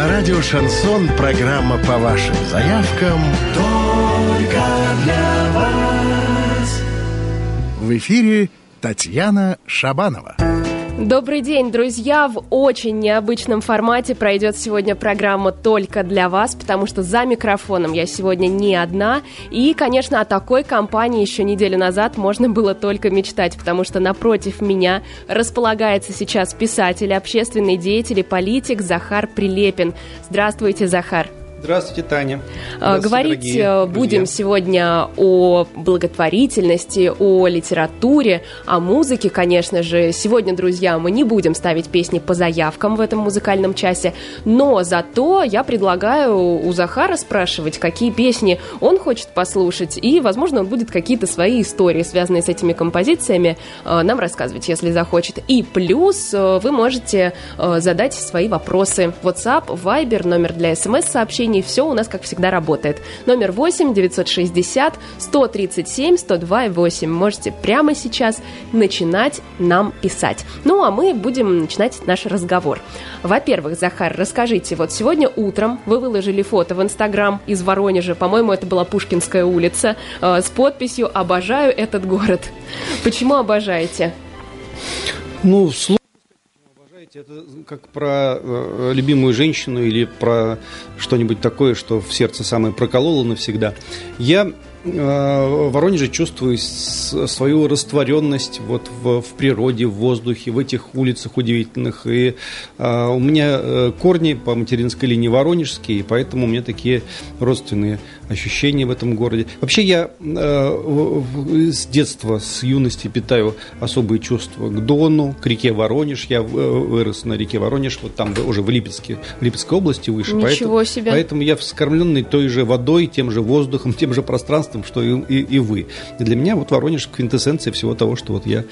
На радио «Шансон» программа по вашим заявкам «Только для вас». В эфире Татьяна Шабанова. Добрый день, друзья! В очень необычном формате пройдет сегодня программа только для вас, потому что за микрофоном я сегодня не одна. И, конечно, о такой компании еще неделю назад можно было только мечтать, потому что напротив меня располагается сейчас писатель, общественный деятель и политик Захар Прилепин. Здравствуйте, Захар! Здравствуйте, Таня. А, Здравствуйте, Говорить э, будем сегодня о благотворительности, о литературе, о музыке, конечно же. Сегодня, друзья, мы не будем ставить песни по заявкам в этом музыкальном часе, но зато я предлагаю у Захара спрашивать, какие песни он хочет послушать, и, возможно, он будет какие-то свои истории, связанные с этими композициями, э, нам рассказывать, если захочет. И плюс э, вы можете задать свои вопросы. WhatsApp, Viber, номер для смс-сообщений, приложении все у нас, как всегда, работает. Номер 8 960 137 102 8. Можете прямо сейчас начинать нам писать. Ну, а мы будем начинать наш разговор. Во-первых, Захар, расскажите, вот сегодня утром вы выложили фото в Инстаграм из Воронежа, по-моему, это была Пушкинская улица, э, с подписью «Обожаю этот город». Почему обожаете? Ну, знаете, это как про э, любимую женщину или про что-нибудь такое, что в сердце самое прокололо навсегда. Я в Воронеже чувствую свою растворенность вот в, в природе, в воздухе, в этих улицах удивительных. И э, у меня э, корни по материнской линии воронежские, и поэтому у меня такие родственные ощущения в этом городе. Вообще я э, с детства, с юности питаю особые чувства к Дону, к реке Воронеж. Я вырос на реке Воронеж, вот там уже в Липецке, в Липецкой области выше. Ничего поэтому, себе. Поэтому я вскормленный той же водой, тем же воздухом, тем же пространством, пространством, что и, и, и вы. И для меня вот Воронеж квинтэссенция всего того, что вот я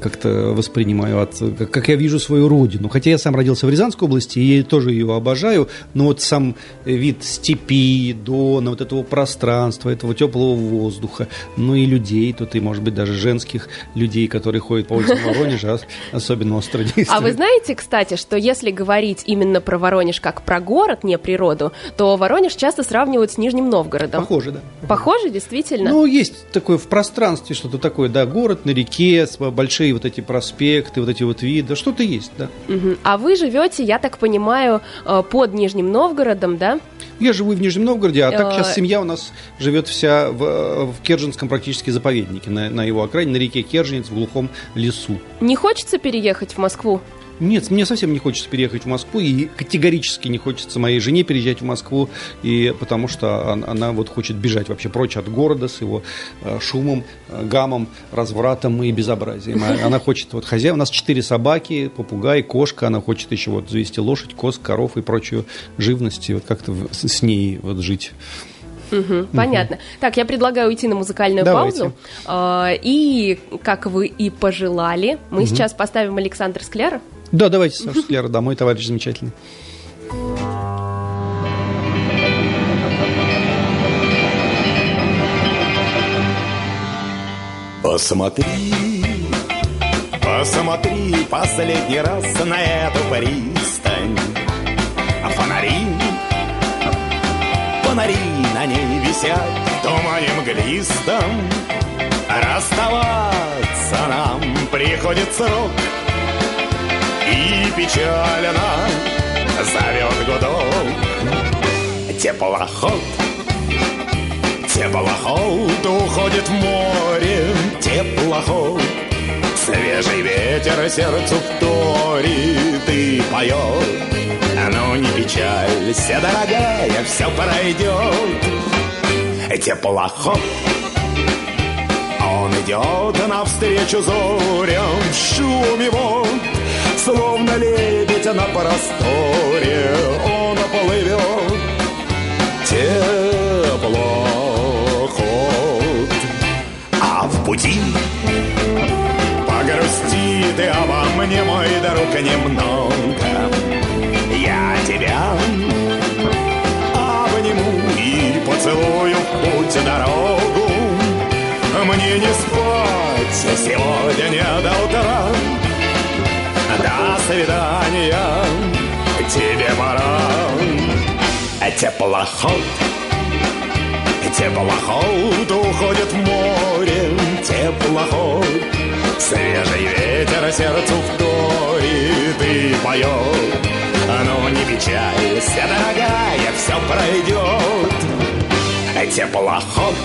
как-то воспринимаю, от, как, как я вижу свою родину. Хотя я сам родился в Рязанской области, и тоже ее обожаю, но вот сам вид степи, дона, вот этого пространства, этого теплого воздуха, ну и людей тут, и, может быть, даже женских людей, которые ходят по улицам Воронежа, особенно остро А вы знаете, кстати, что если говорить именно про Воронеж как про город, не природу, то Воронеж часто сравнивают с Нижним Новгородом. Похоже, да. Похоже? Похоже, действительно? Ну, есть такое в пространстве что-то такое, да, город на реке, большие вот эти проспекты, вот эти вот виды, что-то есть, да. Угу. А вы живете, я так понимаю, э, под Нижним Новгородом, да? Я живу в Нижнем Новгороде, а так сейчас э, семья у нас живет вся в, э, в Керженском практически заповеднике, на, на его окраине, на реке Керженец, в глухом лесу. Не хочется переехать в Москву? Нет, мне совсем не хочется переехать в Москву, и категорически не хочется моей жене переезжать в Москву, и потому что она, она вот хочет бежать вообще прочь от города с его э, шумом, э, гамом, развратом и безобразием. А она хочет, вот хозяин, у нас четыре собаки, попугай, кошка, она хочет еще вот завести лошадь, коз, коров и прочую живность, и вот как-то с ней вот жить. Угу, понятно. Угу. Так, я предлагаю уйти на музыкальную Давайте. паузу. Э, и, как вы и пожелали, мы угу. сейчас поставим Александр Скляра. Да, давайте Саша Скляра, да, мой товарищ замечательный. Посмотри, посмотри последний раз на эту пристань. Фонари, фонари на ней висят в тумане мглистом. Расставаться нам приходит срок — и печально зовет гудок. Теплоход, теплоход уходит в море, теплоход. Свежий ветер сердцу вторит и поет. Ну не печалься, дорогая, все пройдет. Теплоход, он идет навстречу зорям в шуме вод Словно лебедь на просторе Он оплывет. Теплоход А в пути Погрусти ты обо мне, мой друг, немного. Я тебя обниму и поцелую в путь дорогу. Мне не спать сегодня не до утра до свидания, тебе пора теплоход Теплоход уходит в море. Теплоход Свежий ветер сердцу вторит и поет. Но не печалься, дорогая, все пройдет Теплоход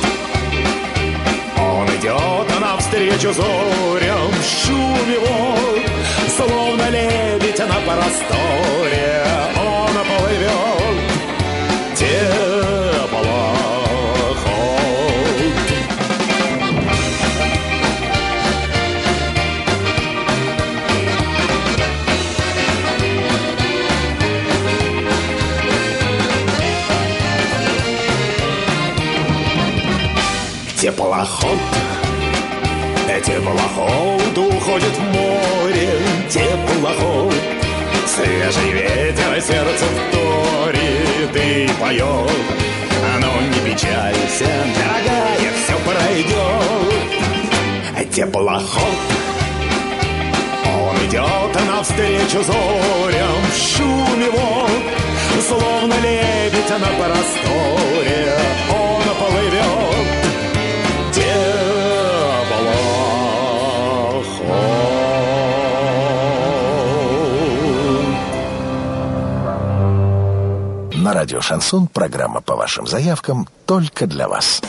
Он идет навстречу зорям. В шуме вод Словно лебедь на просторе Он плывет теплоход Теплоход Теплоход уходит в море Теплоход Свежий ветер сердце вторит и поет Но не печалься, дорогая, все пройдет Теплоход Он идет навстречу зорям в шуме вод Словно лебедь на просторе. Он плывет радио «Шансон» программа по вашим заявкам только для вас.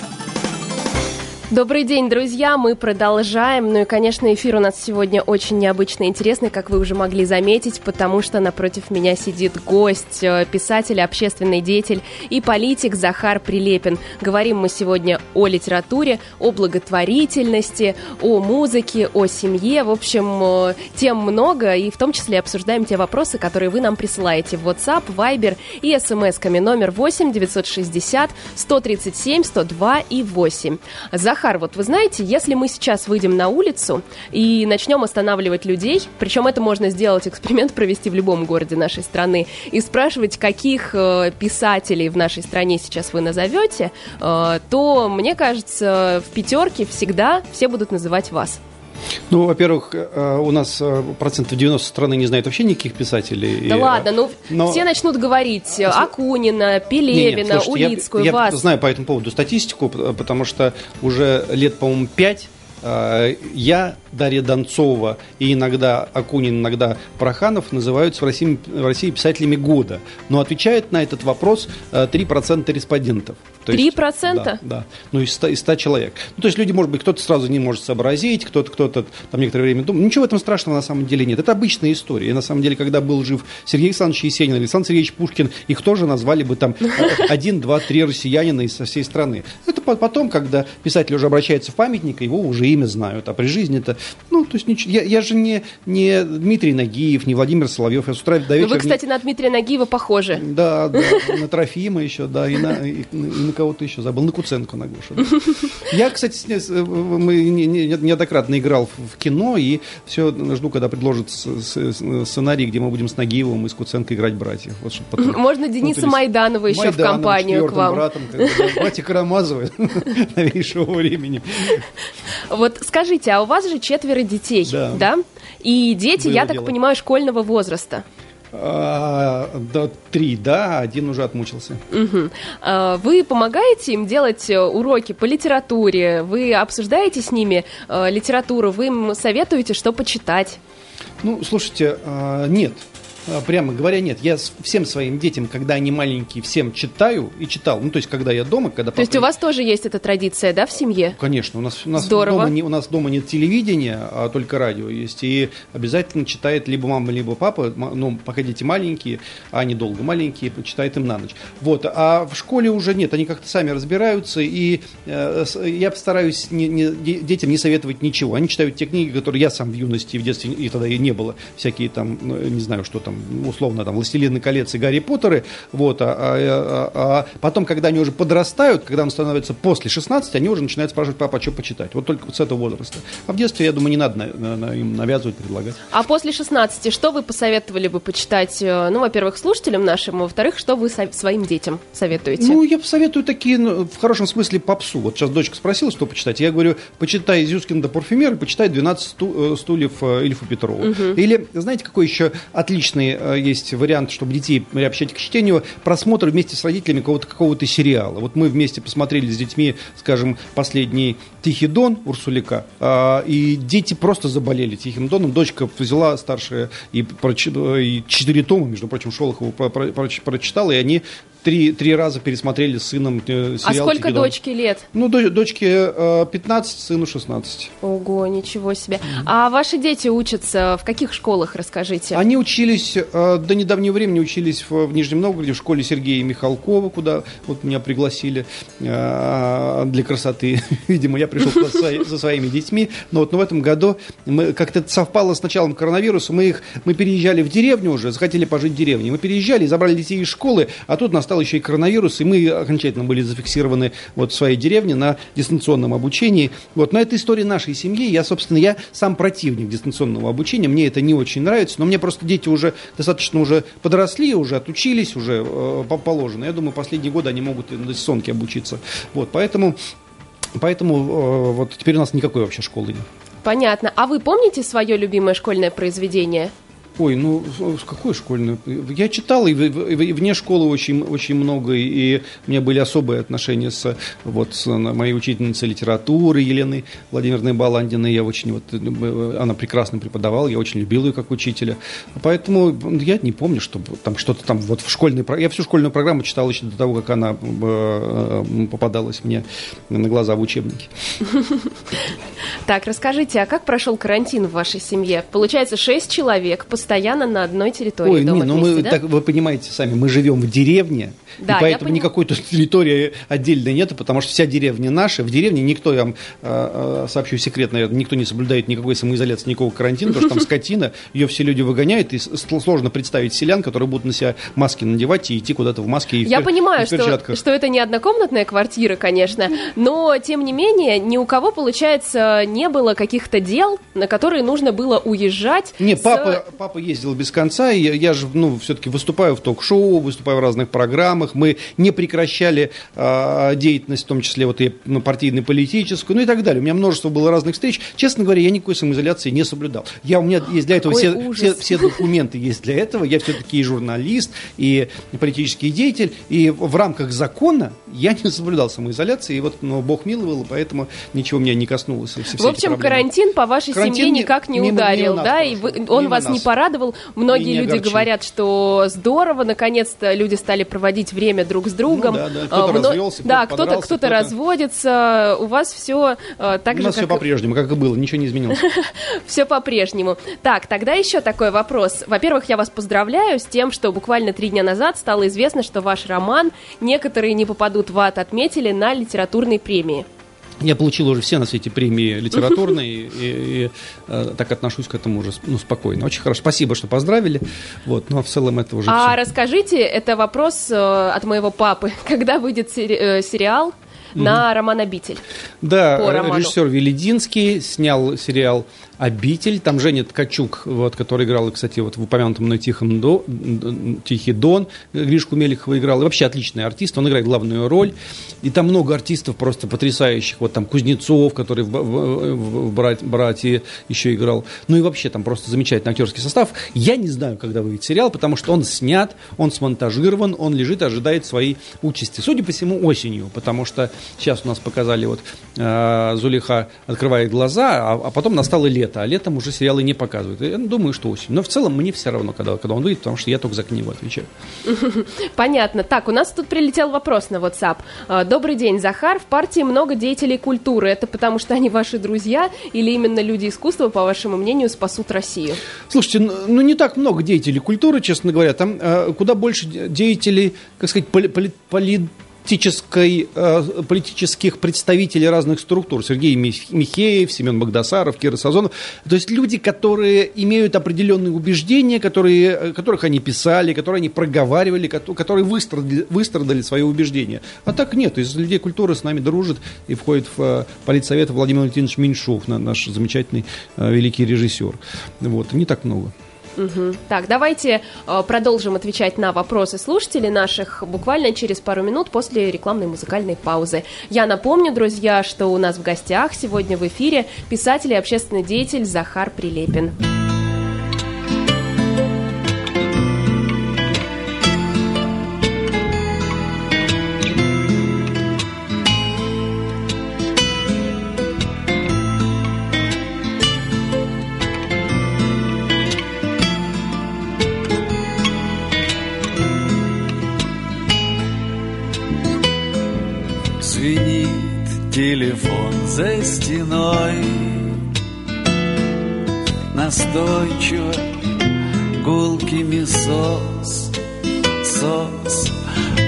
Добрый день, друзья! Мы продолжаем. Ну и, конечно, эфир у нас сегодня очень необычный и интересный, как вы уже могли заметить, потому что напротив меня сидит гость, э, писатель, общественный деятель и политик Захар Прилепин. Говорим мы сегодня о литературе, о благотворительности, о музыке, о семье. В общем, э, тем много, и в том числе обсуждаем те вопросы, которые вы нам присылаете в WhatsApp, Viber и смс-ками номер 8 960 137 102 и 8. Захар, вот вы знаете, если мы сейчас выйдем на улицу и начнем останавливать людей, причем это можно сделать, эксперимент провести в любом городе нашей страны, и спрашивать, каких э, писателей в нашей стране сейчас вы назовете, э, то, мне кажется, в пятерке всегда все будут называть вас. Ну, во-первых, э, у нас э, процентов 90 страны не знает вообще никаких писателей. Да И, ладно, ну но- все начнут говорить э, Акунина, Пелевина, Не-не, слушайте, я- Улицкую, я, вас. знаю по этому поводу статистику, потому что уже лет, по-моему, пять э, я, Дарья Донцова и иногда Акунин, иногда Проханов называются в России, в России писателями года. Но отвечает на этот вопрос э, 3% респондентов. То есть- 3%? Да, да. Ну, из 100, из 100 человек. Ну, то есть люди, может быть, кто-то сразу не может сообразить, кто-то, кто-то там некоторое время думает. Ничего в этом страшного на самом деле нет. Это обычная история. И на самом деле, когда был жив Сергей Александрович Есенин, Александр Сергеевич Пушкин, их тоже назвали бы там э, один, два, три россиянина из со всей страны. Это по- потом, когда писатель уже обращается в памятник, его уже имя знают. А при жизни это, ну, то есть ничего. Я, я же не, не Дмитрий Нагиев, не Владимир Соловьев. Я с утра до Ну, вечера... Вы, не- кстати, на Дмитрия Нагиева похожи. да, да, на Трофима еще, да, и на, и, и на кого-то еще забыл, на Куценко, на Гошу. да. Я, кстати, мы не- не- неоднократно играл в в кино, и все жду, когда предложат сценарий, где мы будем с Нагиевым и с Куценко играть братьев. Вот, потом Можно Дениса. Майданова еще в Майдановым, компанию к вам. братом, братья Карамазовы новейшего времени. Вот скажите, а у вас же четверо детей, Да. И дети, Было я так дело. понимаю, школьного возраста. А, да, три, да, один уже отмучился. А, Вы помогаете им делать э, уроки по литературе? Вы обсуждаете с ними э, литературу? Вы им советуете, что почитать? Ну, слушайте, а, нет. А, Прямо говоря, нет. Я всем своим детям, когда они маленькие, всем читаю и читал. Ну, то есть, когда я дома, когда То есть папа- у вас тоже есть эта традиция, да, в семье? Конечно, у нас, у нас, Здорово. Дома не, у нас дома нет телевидения, а только радио есть. И обязательно читает либо мама, либо папа. Ну, пока дети маленькие, а они долго маленькие, читает им на ночь. Вот. А в школе уже нет, они как-то сами разбираются. И э, я постараюсь не- не- де- детям не советовать ничего. Они читают те книги, которые я сам в юности в детстве, и тогда и не было. Всякие там, ну, не знаю, что там, условно, там, «Властелины колец» и «Гарри Поттеры». Вот. А, а- а- а потом, когда они уже подрастают, когда он становится после 16, они уже начинают спрашивать, папа, а что почитать? Вот только вот с этого возраста. А в детстве, я думаю, не надо на- на- им навязывать, предлагать. А после 16 что вы посоветовали бы почитать? э, Ну, во-первых, слушателям нашим, а во-вторых, что вы со- своим детям советуете? Ну, я посоветую такие, ну, в хорошем смысле, попсу. Вот сейчас дочка спросила, что почитать. Я говорю, почитай Зюскин до парфюмер и почитай 12 сту- э, стульев э, Ильфа Петрова. Или, знаете, какой еще отличный прекрасный э, есть вариант, чтобы детей приобщать к чтению, просмотр вместе с родителями какого-то какого сериала. Вот мы вместе посмотрели с детьми, скажем, последний «Тихий дон» Урсулика, а, и дети просто заболели «Тихим доном». Дочка взяла старшая и, проч... и четыре тома, между прочим, Шолохову прочитала, и они три, три раза пересмотрели с сыном э, сериал. А сколько Тигидон. дочке лет? Ну, дочке э, 15, сыну 16. Ого, ничего себе. Mm-hmm. А ваши дети учатся в каких школах, расскажите? Они учились, э, до недавнего времени учились в, в Нижнем Новгороде, в школе Сергея Михалкова, куда вот меня пригласили э, для красоты. Видимо, я пришел со своими детьми. Но вот в этом году мы как-то совпало с началом коронавируса. Мы, их, мы переезжали в деревню уже, захотели пожить в деревне. Мы переезжали, забрали детей из школы, а тут настал еще и коронавирус, и мы окончательно были зафиксированы вот в своей деревне на дистанционном обучении. Вот, но это история нашей семьи. Я, собственно, я сам противник дистанционного обучения. Мне это не очень нравится, но мне просто дети уже достаточно уже подросли, уже отучились, уже э, положено. Я думаю, последние годы они могут на дистанционке обучиться. Вот, поэтому Поэтому э, вот теперь у нас никакой вообще школы нет. Понятно. А вы помните свое любимое школьное произведение? Ой, ну какой школьной? Я читал и, вне школы очень, очень много, и у меня были особые отношения с, вот, с моей учительницей литературы Еленой Владимировной Баландиной. Я очень, вот, э, она прекрасно преподавала, я очень любил ее как учителя. Поэтому я не помню, что там что-то там вот в школьной... Я всю школьную программу читал еще до того, как она э, попадалась мне на глаза в учебнике. Так, расскажите, а как прошел карантин в вашей семье? Получается, шесть человек постоянно на одной территории Ой, дома не, ну мы, да? так, вы понимаете сами, мы живем в деревне, да, и поэтому никакой тут территории отдельной нет, потому что вся деревня наша. В деревне никто, я вам э, сообщу секрет, наверное, никто не соблюдает никакой самоизоляции, никакого карантина, потому что там скотина, ее все люди выгоняют, и сложно представить селян, которые будут на себя маски надевать и идти куда-то в маске и Я в, понимаю, и в что, что это не однокомнатная квартира, конечно, но, тем не менее, ни у кого, получается, не было каких-то дел, на которые нужно было уезжать. Не, с... папа, папа папа ездил без конца, и я, я же, ну, все-таки выступаю в ток-шоу, выступаю в разных программах, мы не прекращали э, деятельность, в том числе вот и ну, партийно-политическую, ну и так далее. У меня множество было разных встреч. Честно говоря, я никакой самоизоляции не соблюдал. Я, у меня есть для этого все, все, все документы есть для этого. Я все-таки и журналист, и политический деятель, и в рамках закона я не соблюдал самоизоляции, и вот, ну, Бог миловал, поэтому ничего меня не коснулось. В общем, карантин по вашей карантин семье никак не мимо, ударил, мимо да, и вы, он вас нас. не порадовал порадовал. Многие люди огорчил. говорят, что здорово, наконец-то люди стали проводить время друг с другом. Ну, да, да. Кто-то Мно... развелся, да, кто-то, кто-то, кто-то разводится. У вас все э, так У же, нас как... все по-прежнему, как и было, ничего не изменилось. все по-прежнему. Так, тогда еще такой вопрос. Во-первых, я вас поздравляю с тем, что буквально три дня назад стало известно, что ваш роман «Некоторые не попадут в ад» отметили на литературной премии. Я получил уже все на свете премии литературные, и, и, и э, так отношусь к этому уже ну, спокойно. Очень хорошо. Спасибо, что поздравили. Вот, ну а в целом это уже. А все. расскажите, это вопрос э, от моего папы. Когда выйдет сери- э, сериал на роман «Обитель». Да, режиссер Велидинский снял сериал «Обитель». Там Женя Ткачук, вот, который играл, кстати, вот в упомянутом мной Тихом До, «Тихий Дон», Гришку Мелехова играл. И вообще отличный артист, он играет главную роль. И там много артистов просто потрясающих. Вот там Кузнецов, который в, в, в брат, «Братья» еще играл. Ну и вообще там просто замечательный актерский состав. Я не знаю, когда выйдет сериал, потому что он снят, он смонтажирован, он лежит ожидает своей участи. Судя по всему, осенью, потому что Сейчас у нас показали, вот э, Зулиха открывает глаза, а, а потом настало лето, а летом уже сериалы не показывают. Я думаю, что осень. Но в целом мне все равно, когда, когда он выйдет, потому что я только за книгу отвечаю. Понятно. Так, у нас тут прилетел вопрос на WhatsApp. Э, Добрый день, Захар. В партии много деятелей культуры. Это потому что они ваши друзья или именно люди искусства, по вашему мнению, спасут Россию? Слушайте, ну не так много деятелей культуры, честно говоря. Там э, куда больше деятелей, как сказать, поли, поли, поли политической, э, политических представителей разных структур. Сергей Михеев, Семен Богдасаров, Кира Сазонов. То есть люди, которые имеют определенные убеждения, которые, э, которых они писали, которые они проговаривали, которые выстрадали, выстрадали свои убеждения. А так нет. Из людей культуры с нами дружит и входит в э, политсовет Владимир Валентинович Меньшов, наш замечательный великий режиссер. Вот. Не так много. Угу. Так, давайте э, продолжим отвечать на вопросы слушателей наших буквально через пару минут после рекламной музыкальной паузы. Я напомню, друзья, что у нас в гостях сегодня в эфире писатель и общественный деятель Захар Прилепин. За стеной. Настойчиво гулкими сос Сос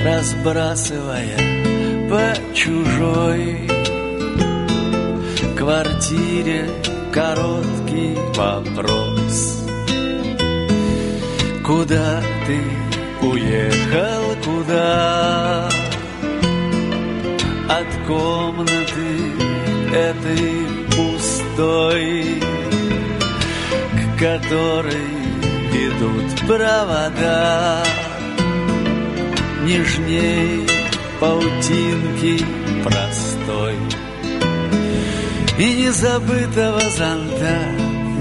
разбрасывая по чужой. Квартире короткий вопрос. Куда ты уехал, куда? От комнаты этой пустой К которой ведут провода. Нежней паутинки простой И незабытого зонта,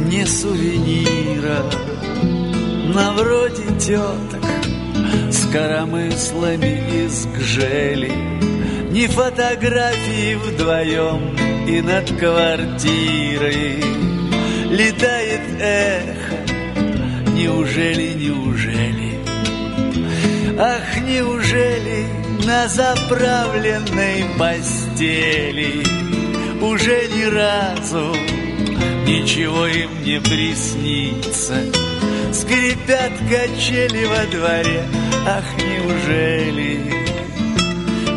не сувенира. На вроде теток с коромыслами из гжели Не фотографии вдвоем и над квартирой Летает эхо, неужели, неужели? Ах, неужели на заправленной постели Уже ни разу ничего им не приснится? Скрипят качели во дворе, ах, неужели?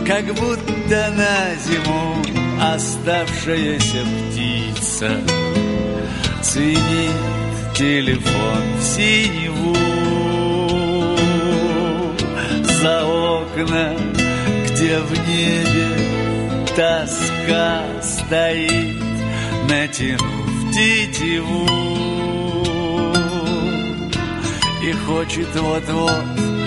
Как будто на зиму оставшаяся птица Ценит телефон в синеву. За окна, где в небе тоска стоит Натянув тетиву. И хочет вот-вот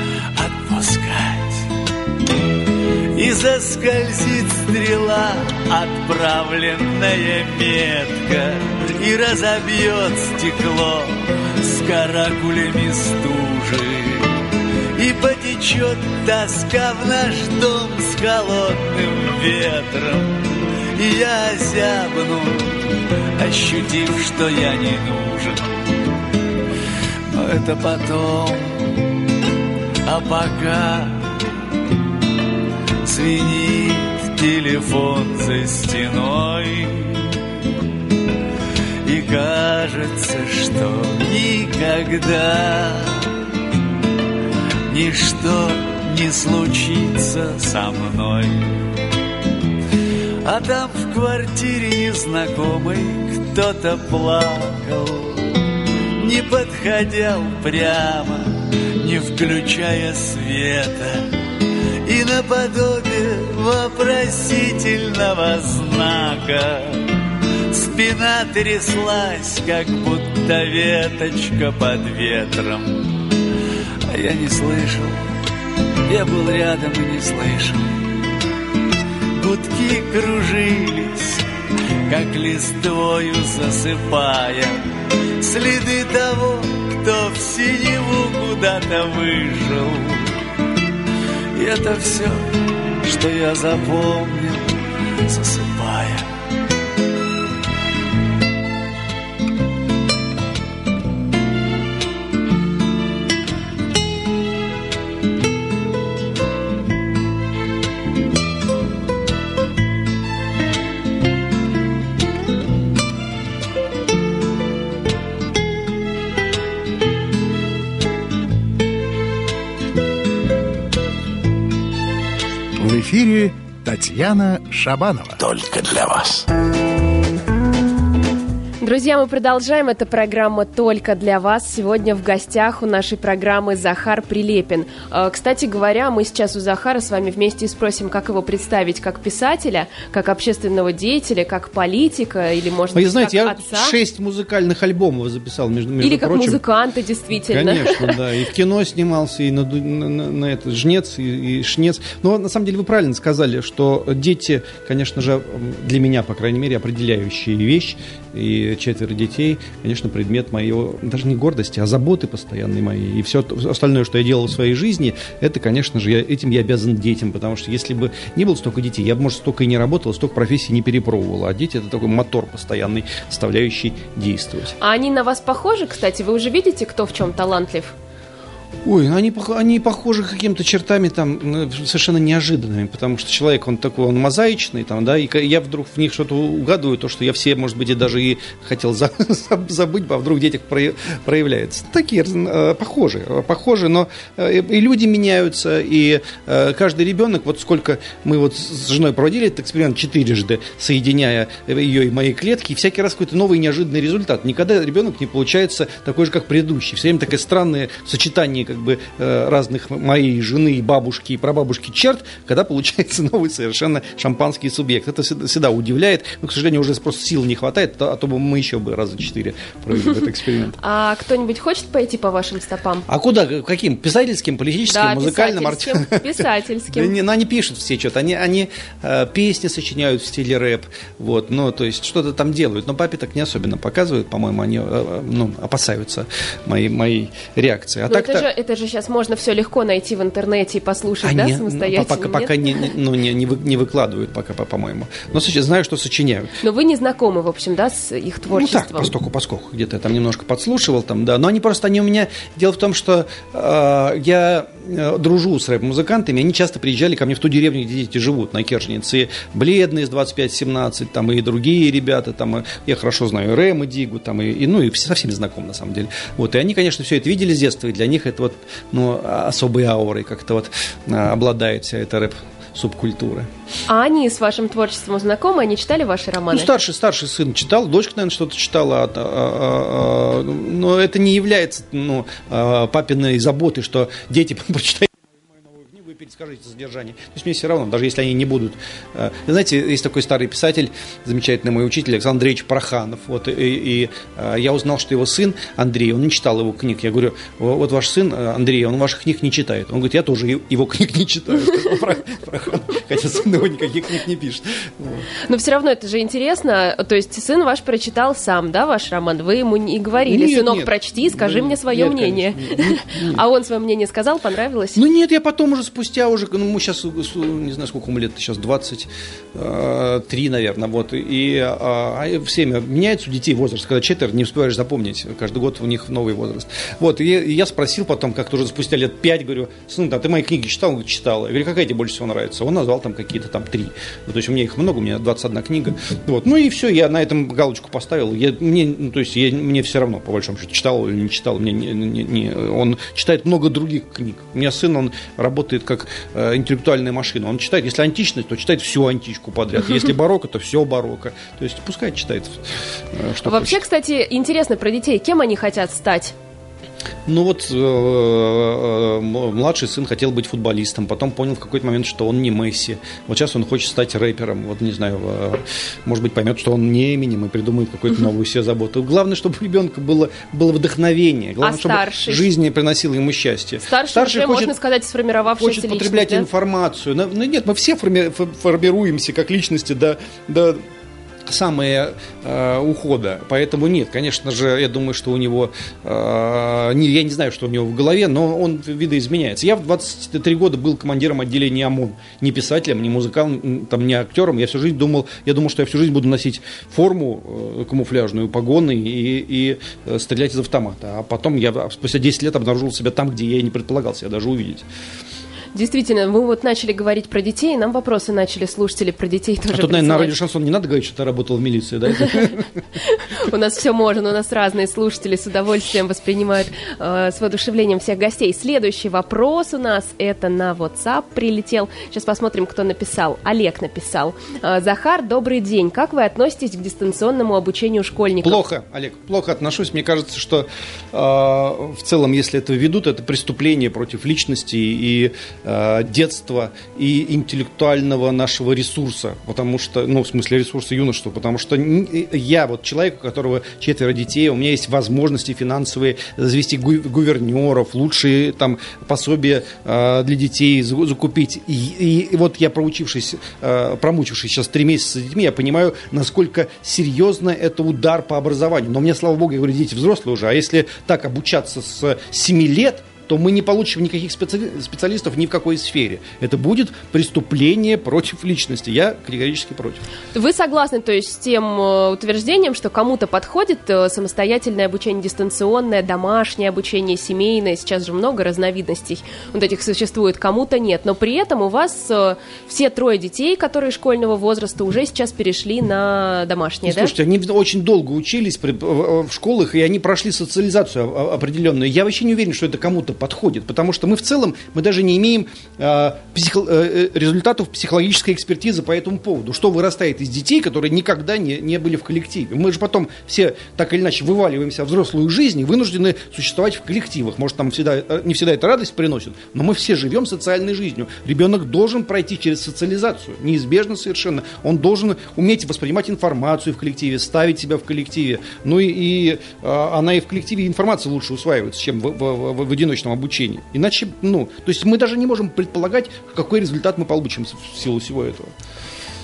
И заскользит стрела, отправленная метко, И разобьет стекло с каракулями стужи. И потечет тоска в наш дом с холодным ветром, И я озябну, ощутив, что я не нужен это потом А пока Звенит телефон за стеной И кажется, что никогда Ничто не случится со мной. А там в квартире незнакомый кто-то плакал не подходя прямо, не включая света, И наподобие вопросительного знака. Спина тряслась, как будто веточка под ветром. А я не слышал, я был рядом и не слышал. Гудки кружились, как листвою засыпая. Следы того, кто в синеву куда-то вышел И это все, что я запомнил, засыпая Татьяна Шабанова. Только для вас. Друзья, мы продолжаем. Эта программа только для вас. Сегодня в гостях у нашей программы Захар Прилепин. Э, Кстати говоря, мы сейчас у Захара с вами вместе и спросим, как его представить как писателя, как общественного деятеля, как политика или, может Вы быть, знаете, как я отца. шесть музыкальных альбомов записал, между, между Или как прочим. музыканта, действительно. Конечно, да. И в кино снимался, и на, на, на- на это жнец, и, и шнец. Но на самом деле вы правильно сказали, что дети, конечно же, для меня, по крайней мере, определяющая вещь. И четверо детей, конечно, предмет моего, даже не гордости, а заботы постоянной моей. И все остальное, что я делал в своей жизни, это, конечно же, я, этим я обязан детям. Потому что если бы не было столько детей, я бы, может, столько и не работал, столько профессий не перепробовал. А дети это такой мотор постоянный, заставляющий действовать. А они на вас похожи, кстати? Вы уже видите, кто в чем талантлив? Ой, ну они, они похожи какими-то чертами там ну, совершенно неожиданными, потому что человек, он такой, он мозаичный, там, да, и я вдруг в них что-то угадываю, то, что я все, может быть, и даже и хотел за, забыть, а вдруг в детях проявляется. Такие э, похожие, похожие, но э, и люди меняются, и э, каждый ребенок, вот сколько мы вот с женой проводили этот эксперимент четырежды, соединяя ее и мои клетки, и всякий раз какой-то новый неожиданный результат. Никогда ребенок не получается такой же, как предыдущий. Все время такое странное сочетание как бы э, разных моей жены, бабушки и прабабушки черт, когда получается новый совершенно шампанский субъект. Это всегда, всегда удивляет, но, к сожалению, уже просто сил не хватает, а то бы мы еще бы раза четыре провели этот эксперимент. А кто-нибудь хочет пойти по вашим стопам? А куда? Каким? Писательским, политическим, да, музыкальным? Писательским. писательским. Да, ну, они пишут все что-то, они, они э, песни сочиняют в стиле рэп, вот, ну, то есть что-то там делают, но папе так не особенно показывают, по-моему, они, э, ну, опасаются моей, моей реакции. А так это, же, это же сейчас можно все легко найти в интернете и послушать, а да, не, самостоятельно? Пока, пока не, ну, не, не, вы, не выкладывают пока, по-моему. Но знаю, что сочиняют. Но вы не знакомы, в общем, да, с их творчеством? Ну так, постоку поскольку где-то я там немножко подслушивал, там, да. Но они просто, они у меня... Дело в том, что э, я дружу с рэп-музыкантами, они часто приезжали ко мне в ту деревню, где дети живут, на Кержнице. И бледные из 25-17, там, и другие ребята, там, я хорошо знаю Рэм и Дигу, там, и, и, ну, и со всеми знаком, на самом деле. Вот, и они, конечно, все это видели с детства, и для них это вот, ну, особой аурой как-то вот а, обладает вся эта рэп субкультуры. А они с вашим творчеством знакомы? Они читали ваши романы? Ну, старший, старший сын читал, дочка, наверное, что-то читала. А, а, а, а но это не является ну, а, папиной заботой, что дети прочитают перескажите содержание. То есть мне все равно, даже если они не будут. Э, знаете, есть такой старый писатель, замечательный мой учитель Александр Андреевич Проханов. Вот, и, и э, я узнал, что его сын Андрей, он не читал его книг. Я говорю, вот ваш сын э, Андрей, он ваших книг не читает. Он говорит, я тоже его книг не читаю. Хотя сын его никаких книг не пишет. Но все равно это же интересно. То есть сын ваш прочитал сам, да, ваш роман? Вы ему не говорили, сынок, прочти, скажи мне свое мнение. А он свое мнение сказал, понравилось? Ну нет, я потом уже спустя уже, ну, мы сейчас, не знаю, сколько ему лет, сейчас 23, наверное, вот, и а, а время меняется у детей возраст, когда четверо не успеваешь запомнить, каждый год у них новый возраст. Вот, и я спросил потом, как-то уже спустя лет 5, говорю, сын, да ты мои книги читал? Он говорит, читал. Я говорю, какая тебе больше всего нравится? Он назвал там какие-то там три. Ну, то есть у меня их много, у меня 21 книга. Вот, ну и все, я на этом галочку поставил. Я, мне, ну, то есть я, мне все равно, по большому счету, читал или не читал. Мне не, не, не, он читает много других книг. У меня сын, он работает как э, интеллектуальная машина. Он читает, если античность, то читает всю античку подряд. Если барокко, то все барокко. То есть пускай читает. Э, что Вообще, хочет. кстати, интересно про детей. Кем они хотят стать? Ну вот э, э, младший сын хотел быть футболистом, потом понял в какой-то момент, что он не Месси. Вот сейчас он хочет стать рэпером. Вот не знаю, э, может быть поймет, что он не именем и придумает какую-то новую себе заботу. Главное, чтобы у ребенка было, было вдохновение. Главное, а чтобы старший? жизнь приносила ему счастье. Старший, старший уже, хочет, можно сказать, сформировавшийся Хочет потреблять да? информацию. Ну, ну нет, мы все форми- формируемся как личности до, до самые э, ухода. Поэтому нет, конечно же, я думаю, что у него, э, не, я не знаю, что у него в голове, но он видоизменяется. Я в 23 года был командиром отделения ОМОН, не писателем, не музыкантом, не актером. Я всю жизнь думал, я думал, что я всю жизнь буду носить форму э, камуфляжную, погоны и, и э, стрелять из автомата. А потом я спустя 10 лет обнаружил себя там, где я и не предполагал себя даже увидеть. Действительно, мы вот начали говорить про детей, нам вопросы начали слушатели про детей тоже. А тут, наверное, на радио Шансон не надо говорить, что ты работал в милиции, да? У нас все можно, у нас разные слушатели с удовольствием воспринимают э, с воодушевлением всех гостей. Следующий вопрос у нас, это на WhatsApp прилетел. Сейчас посмотрим, кто написал. Олег написал. Э, Захар, добрый день. Как вы относитесь к дистанционному обучению школьников? Плохо, Олег, плохо отношусь. Мне кажется, что э, в целом, если это ведут, это преступление против личности и Э, детства и интеллектуального нашего ресурса, потому что, ну, в смысле ресурса юношества, потому что я вот человек, у которого четверо детей, у меня есть возможности финансовые завести гувернеров, лучшие там пособия э, для детей закупить. И, и вот я, проучившись, э, промучившись сейчас три месяца с детьми, я понимаю, насколько серьезно это удар по образованию. Но мне, слава богу, я говорю, дети взрослые уже, а если так обучаться с 7 лет – то мы не получим никаких специалистов ни в какой сфере. Это будет преступление против личности. Я категорически против. Вы согласны, то есть, с тем э, утверждением, что кому-то подходит э, самостоятельное обучение дистанционное, домашнее обучение, семейное, сейчас же много разновидностей вот этих существует, кому-то нет, но при этом у вас э, все трое детей, которые школьного возраста, уже сейчас перешли на домашнее, ну, да? Слушайте, они очень долго учились в школах, и они прошли социализацию определенную. Я вообще не уверен, что это кому-то подходит, потому что мы в целом, мы даже не имеем э, психо, э, результатов психологической экспертизы по этому поводу. Что вырастает из детей, которые никогда не, не были в коллективе. Мы же потом все так или иначе вываливаемся в взрослую жизнь и вынуждены существовать в коллективах. Может, там всегда, э, не всегда это радость приносит, но мы все живем социальной жизнью. Ребенок должен пройти через социализацию, неизбежно совершенно. Он должен уметь воспринимать информацию в коллективе, ставить себя в коллективе. Ну и, и а, она и в коллективе информация лучше усваивается, чем в, в, в, в одиночном обучении. Иначе, ну, то есть мы даже не можем предполагать, какой результат мы получим в силу всего этого.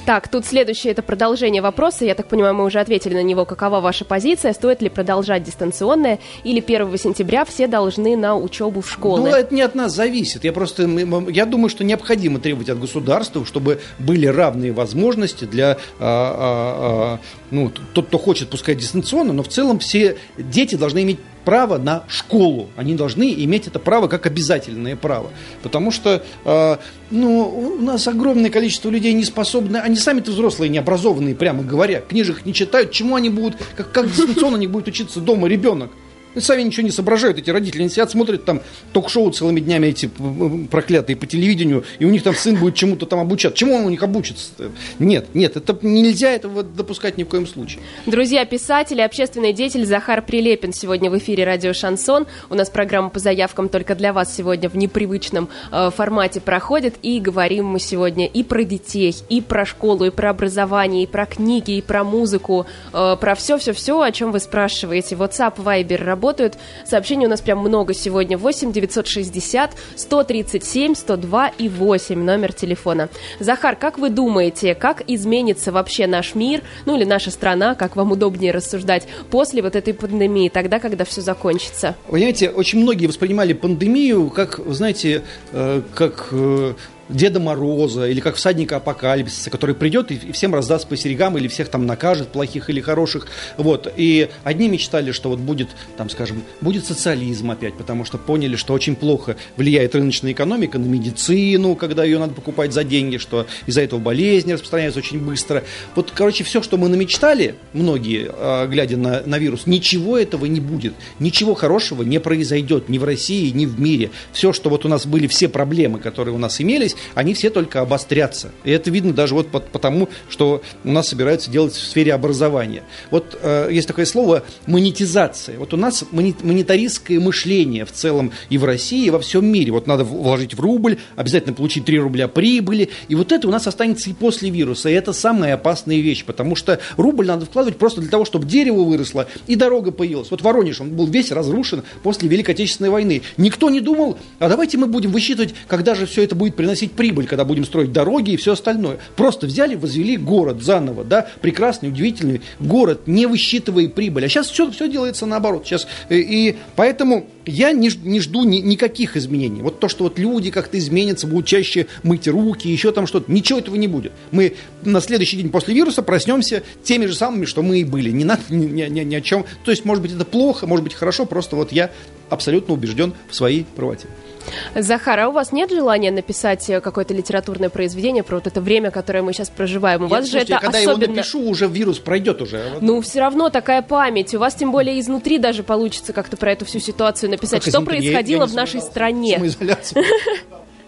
Так, тут следующее это продолжение вопроса. Я так понимаю, мы уже ответили на него. Какова ваша позиция? Стоит ли продолжать дистанционное? Или 1 сентября все должны на учебу в школы? Ну, это не от нас зависит. Я просто, я думаю, что необходимо требовать от государства, чтобы были равные возможности для, а, а, а, ну, тот, кто хочет пускать дистанционно, но в целом все дети должны иметь право на школу. Они должны иметь это право как обязательное право. Потому что э, ну, у нас огромное количество людей не способны, они сами-то взрослые, необразованные, прямо говоря, книжек не читают, чему они будут, как, как дистанционно они будут учиться дома ребенок. И сами ничего не соображают, эти родители. Они сидят, смотрят там ток-шоу целыми днями эти проклятые по телевидению, и у них там сын будет чему-то там обучать. Чему он у них обучится? Нет, нет, это нельзя этого допускать ни в коем случае. Друзья, писатель и общественный деятель Захар Прилепин сегодня в эфире радио «Шансон». У нас программа по заявкам только для вас сегодня в непривычном э, формате проходит. И говорим мы сегодня и про детей, и про школу, и про образование, и про книги, и про музыку, э, про все-все-все, о чем вы спрашиваете. WhatsApp, Viber, работают. Сообщений у нас прям много сегодня. 8 960 137 102 и 8 номер телефона. Захар, как вы думаете, как изменится вообще наш мир, ну или наша страна, как вам удобнее рассуждать, после вот этой пандемии, тогда, когда все закончится? Понимаете, очень многие воспринимали пандемию как, знаете, э, как э, Деда Мороза или как всадника апокалипсиса, который придет и всем раздаст по серегам или всех там накажет, плохих или хороших. Вот. И одни мечтали, что вот будет, там, скажем, будет социализм опять, потому что поняли, что очень плохо влияет рыночная экономика на медицину, когда ее надо покупать за деньги, что из-за этого болезни распространяются очень быстро. Вот, короче, все, что мы намечтали, многие, а, глядя на, на вирус, ничего этого не будет. Ничего хорошего не произойдет ни в России, ни в мире. Все, что вот у нас были, все проблемы, которые у нас имелись, они все только обострятся. И это видно даже вот по, потому, что у нас собираются делать в сфере образования. Вот э, есть такое слово монетизация. Вот у нас монетаристское мышление в целом и в России, и во всем мире. Вот надо вложить в рубль, обязательно получить 3 рубля прибыли. И вот это у нас останется и после вируса. И это самая опасная вещь, потому что рубль надо вкладывать просто для того, чтобы дерево выросло и дорога появилась. Вот Воронеж, он был весь разрушен после Великой Отечественной войны. Никто не думал, а давайте мы будем высчитывать, когда же все это будет приносить приносить прибыль, когда будем строить дороги и все остальное. Просто взяли, возвели город заново, да, прекрасный, удивительный город, не высчитывая прибыль. А сейчас все, все делается наоборот. Сейчас, и, э, и поэтому я не, не жду ни, никаких изменений. Вот то, что вот люди как-то изменятся, будут чаще мыть руки, еще там что-то, ничего этого не будет. Мы на следующий день после вируса проснемся теми же самыми, что мы и были. Не надо ни, ни, ни о чем. То есть, может быть, это плохо, может быть, хорошо, просто вот я абсолютно убежден в своей правоте. Захар, а у вас нет желания написать э, какое-то литературное произведение про вот это время, которое мы сейчас проживаем? У Нет, вас слушайте, же это когда особенно... я его напишу, уже вирус пройдет уже. Ну, все равно такая память. У вас тем более изнутри даже получится как-то про эту всю ситуацию написать. Как что изнутри? происходило я, я в нашей стране?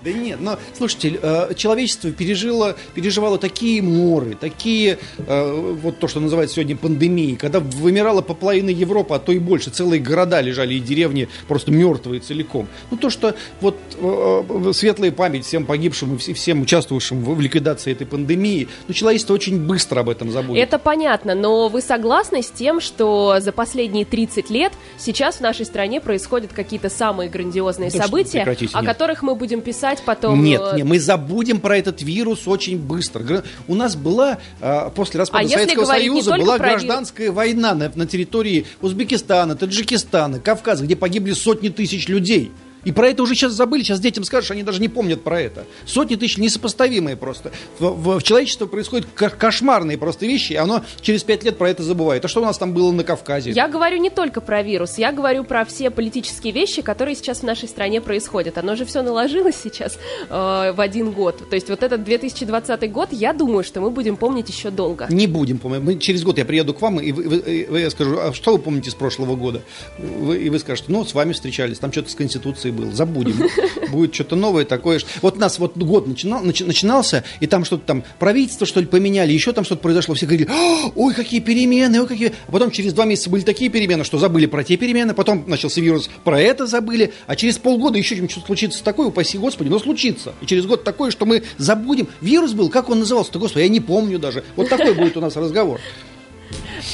Да нет, но слушайте, э, человечество пережило, переживало такие моры, такие, э, вот то, что называется сегодня пандемией, когда вымирала по половине Европы, а то и больше, целые города лежали и деревни просто мертвые целиком. Ну то, что вот э, светлая память всем погибшим и всем участвовавшим в ликвидации этой пандемии, ну человечество очень быстро об этом забудет. Это понятно, но вы согласны с тем, что за последние 30 лет сейчас в нашей стране происходят какие-то самые грандиозные да события, о которых мы будем писать писать потом. Нет, э, нет, мы забудем про этот вирус очень быстро. У нас была э, после распада а Советского Союза была гражданская вирус... война на, на территории Узбекистана, Таджикистана, Кавказа, где погибли сотни тысяч людей. И про это уже сейчас забыли, сейчас детям скажешь, они даже не помнят про это. Сотни тысяч несопоставимые просто. В, в, в человечестве происходят кошмарные просто вещи, и оно через пять лет про это забывает. А что у нас там было на Кавказе? Я говорю не только про вирус, я говорю про все политические вещи, которые сейчас в нашей стране происходят. Оно же все наложилось сейчас э, в один год. То есть вот этот 2020 год, я думаю, что мы будем помнить еще долго. Не будем помнить. Мы, через год я приеду к вам, и вы, вы, вы, я скажу, а что вы помните с прошлого года? Вы, и вы скажете, ну, с вами встречались, там что-то с Конституцией было. Забудем. Будет что-то новое такое. Вот нас вот год начинал, начи, начинался, и там что-то там правительство, что ли, поменяли, еще там что-то произошло. Все говорили, ой, какие перемены, ой, какие... А потом через два месяца были такие перемены, что забыли про те перемены, потом начался вирус, про это забыли, а через полгода еще что-то случится такое, упаси Господи, но случится. И через год такое, что мы забудем. Вирус был, как он назывался-то, Господи, я не помню даже. Вот такой будет у нас разговор.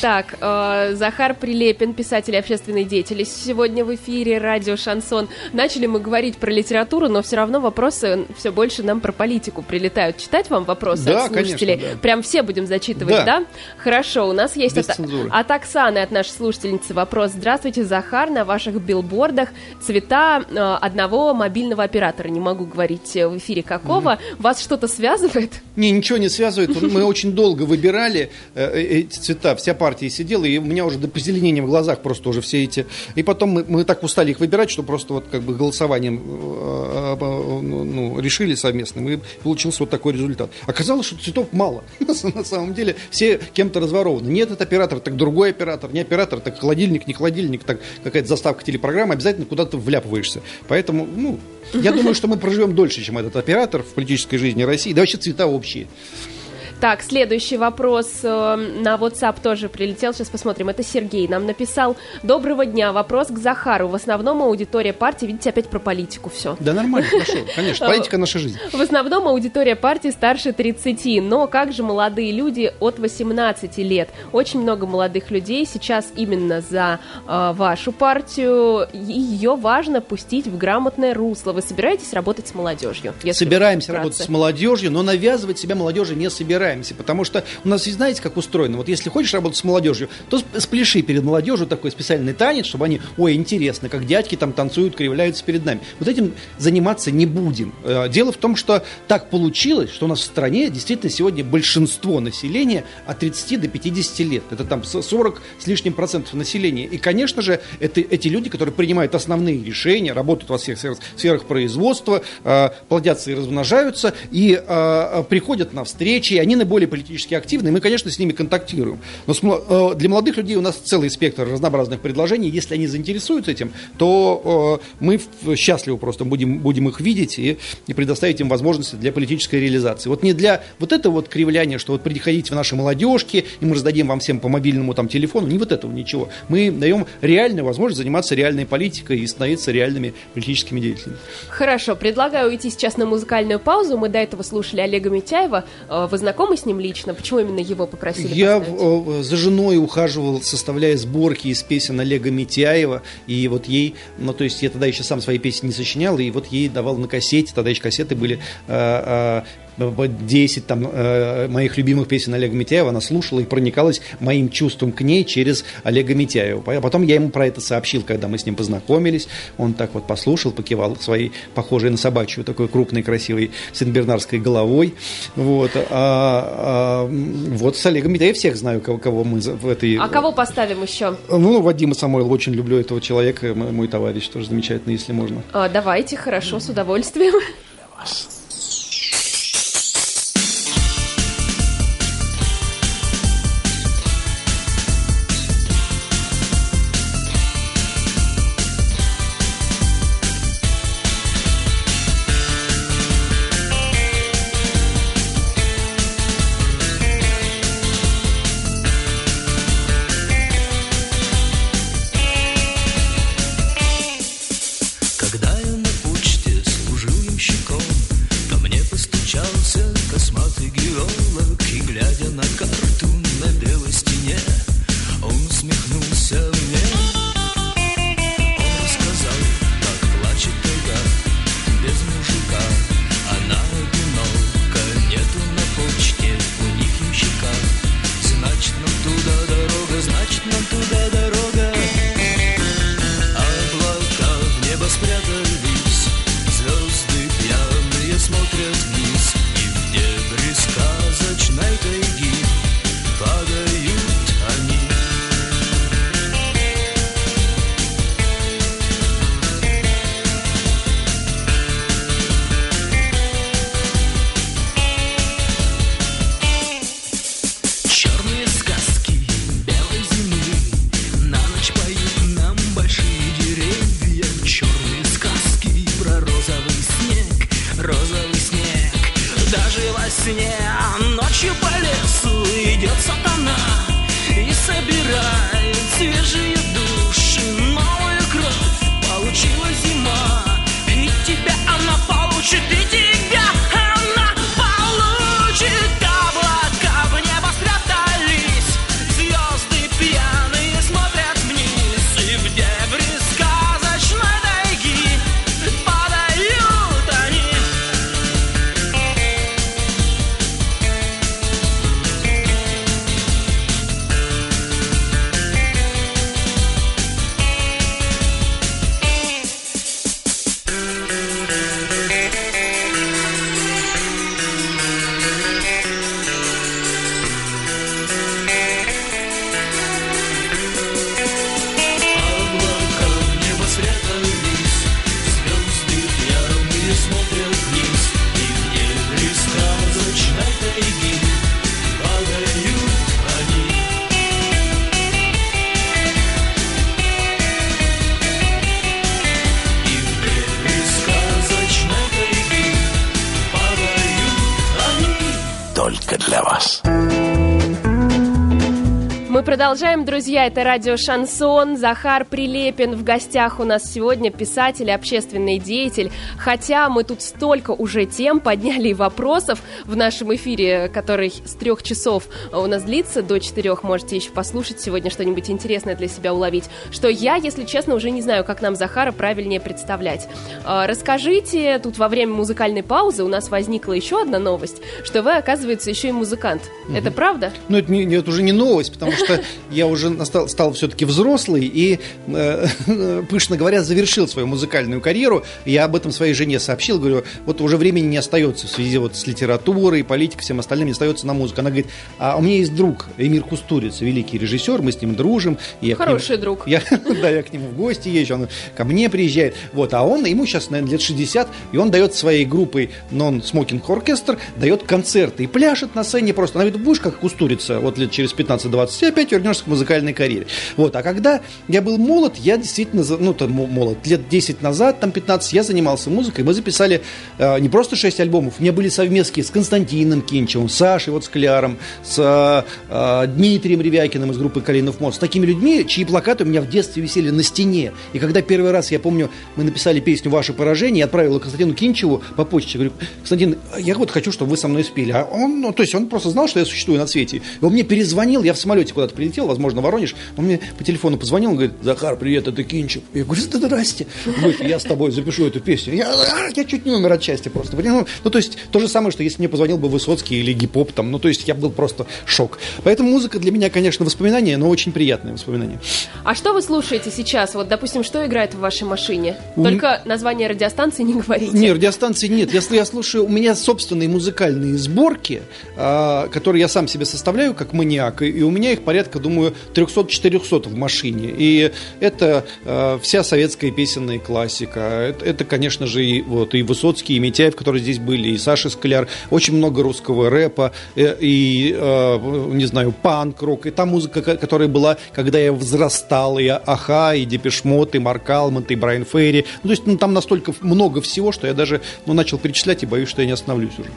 Так, э, Захар Прилепин, писатель и общественный деятель, сегодня в эфире радио Шансон. Начали мы говорить про литературу, но все равно вопросы все больше нам про политику прилетают. Читать вам вопросы да, от слушателей? Конечно, да. Прям все будем зачитывать, да? да? Хорошо, у нас есть от, от Оксаны, от нашей слушательницы вопрос. Здравствуйте, Захар, на ваших билбордах цвета э, одного мобильного оператора. Не могу говорить в эфире какого. Mm. Вас что-то связывает? Не, ничего не связывает. Мы очень долго выбирали э, эти цвета. Вся партии сидел, и у меня уже до позеленения в глазах просто уже все эти... И потом мы, мы так устали их выбирать, что просто вот как бы голосованием э, э, ну, ну, решили совместно, и получился вот такой результат. Оказалось, что цветов мало. На самом деле все кем-то разворованы. Не этот оператор, так другой оператор, не оператор, так холодильник, не холодильник, так какая-то заставка телепрограммы, обязательно куда-то вляпываешься. Поэтому, ну, я думаю, что мы проживем дольше, чем этот оператор в политической жизни России. Да вообще цвета общие. Так, следующий вопрос э, на WhatsApp тоже прилетел. Сейчас посмотрим. Это Сергей нам написал. Доброго дня. Вопрос к Захару. В основном аудитория партии, видите, опять про политику все. Да нормально, хорошо. Конечно, политика наша жизнь. В основном аудитория партии старше 30. Но как же молодые люди от 18 лет? Очень много молодых людей сейчас именно за э, вашу партию. Ее важно пустить в грамотное русло. Вы собираетесь работать с молодежью? Собираемся работать с молодежью, но навязывать себя молодежи не собираемся стараемся, потому что у нас, знаете, как устроено, вот если хочешь работать с молодежью, то спляши перед молодежью такой специальный танец, чтобы они, ой, интересно, как дядьки там танцуют, кривляются перед нами. Вот этим заниматься не будем. Э, дело в том, что так получилось, что у нас в стране действительно сегодня большинство населения от 30 до 50 лет. Это там 40 с лишним процентов населения. И, конечно же, это эти люди, которые принимают основные решения, работают во всех сферах производства, э, плодятся и размножаются, и э, приходят на встречи, и они наиболее политически активны, мы, конечно, с ними контактируем. Но э, для молодых людей у нас целый спектр разнообразных предложений. Если они заинтересуются этим, то э, мы счастливы просто будем, будем их видеть и, и предоставить им возможности для политической реализации. Вот не для вот этого вот кривляния, что вот приходите в наши молодежки, и мы раздадим вам всем по мобильному там телефону, не вот этого ничего. Мы даем реальную возможность заниматься реальной политикой и становиться реальными политическими деятелями. Хорошо, предлагаю уйти сейчас на музыкальную паузу. Мы до этого слушали Олега Митяева. Э, вы знакомы знакомы с ним лично? Почему именно его попросили Я поставить? за женой ухаживал, составляя сборки из песен Олега Митяева, и вот ей, ну то есть я тогда еще сам свои песни не сочинял, и вот ей давал на кассете, тогда еще кассеты были э, э, 10 там, э, моих любимых песен Олега Митяева, она слушала и проникалась моим чувством к ней через Олега Митяева. Потом я ему про это сообщил, когда мы с ним познакомились. Он так вот послушал, покивал своей, похожей на собачью, такой крупной, красивой сенбернарской головой. Вот. А, а, вот с Олегом Митяевым всех знаю, кого, кого мы в этой... А кого поставим еще? Ну, Вадима Самойлова, очень люблю этого человека, мой, мой товарищ, тоже замечательный, если можно. А, давайте, хорошо, с удовольствием. Для вас. Продолжаем, друзья. Это радио «Шансон». Захар Прилепин в гостях у нас сегодня, писатель, общественный деятель. Хотя мы тут столько уже тем подняли и вопросов в нашем эфире, который с трех часов у нас длится до четырех. Можете еще послушать сегодня что-нибудь интересное для себя уловить. Что я, если честно, уже не знаю, как нам Захара правильнее представлять. А, Расскажите, тут во время музыкальной паузы у нас возникла еще одна новость, что вы, оказывается, еще и музыкант. Это правда? Ну, это, не- это уже не новость, потому что я уже настал- стал все-таки взрослый и, э, пышно говоря, завершил свою музыкальную карьеру. Я об этом своей жене сообщил, говорю, вот уже времени не остается в связи вот с литературой, политикой, всем остальным, не остается на музыку. Она говорит, а у меня есть друг Эмир Кустурица, великий режиссер, мы с ним дружим. я Хороший друг. Я, да, я к нему в гости езжу, он ко мне приезжает. Вот, а он, ему сейчас, наверное, лет 60, и он дает своей группой Non-Smoking Orchestra, дает концерты и пляшет на сцене просто. Она говорит, будешь как кустурица, вот лет через 15-20, и опять вернешься к музыкальной карьере. Вот, а когда я был молод, я действительно, ну, там, мо- молод, лет 10 назад, там 15, я занимался музыкой, мы записали э, не просто 6 альбомов, у меня были совместки с Константином Кинчевым, с Сашей вот Скляром, с э, э, Дмитрием Ревякиным из группы Калинов мост, с такими людьми, чьи плакаты у меня в детстве висели на стене. И когда первый раз, я помню, мы написали песню «Ваше поражение», я отправил Константину Кинчеву по почте. Говорю, Константин, я вот хочу, чтобы вы со мной спели. А он, ну, то есть он просто знал, что я существую на свете. И он мне перезвонил, я в самолете куда-то прилетел, возможно, Воронеж. Он мне по телефону позвонил, он говорит, Захар, привет, это Кинчев. Я говорю, здрасте. Он говорит, я с тобой запишу эту песню. Я, «А, я чуть не умер от счастья просто. Ну, ну, то есть, то же самое, что если мне позвонил бы Высоцкий или Гип-Поп, там, ну, то есть, я был просто шок. Поэтому музыка для меня, конечно, воспоминание, но очень приятное воспоминание. А что вы слушаете сейчас? Вот, допустим, что играет в вашей машине? Только название радиостанции не говорите. Нет, радиостанции нет. Если я слушаю, у меня собственные музыкальные сборки, а, которые я сам себе составляю как маниак, и, и у меня их порядка, думаю, 300-400 в машине. И это а, вся советская песенная классика. Это, это, конечно же, и, вот, и Высоцкий, и Митяев, которые здесь были, и Саша Скляр. Очень много русского рэпа, э, и, а, не знаю, панк-рок. И та музыка, ко- которая была, когда я взрастал, и Аха, и Депешмот, и Марк Алмонт, и Брайан Ферри. Ну, то есть ну, там настолько много всего, что я даже ну, начал перечислять и боюсь, что я не остановлюсь уже.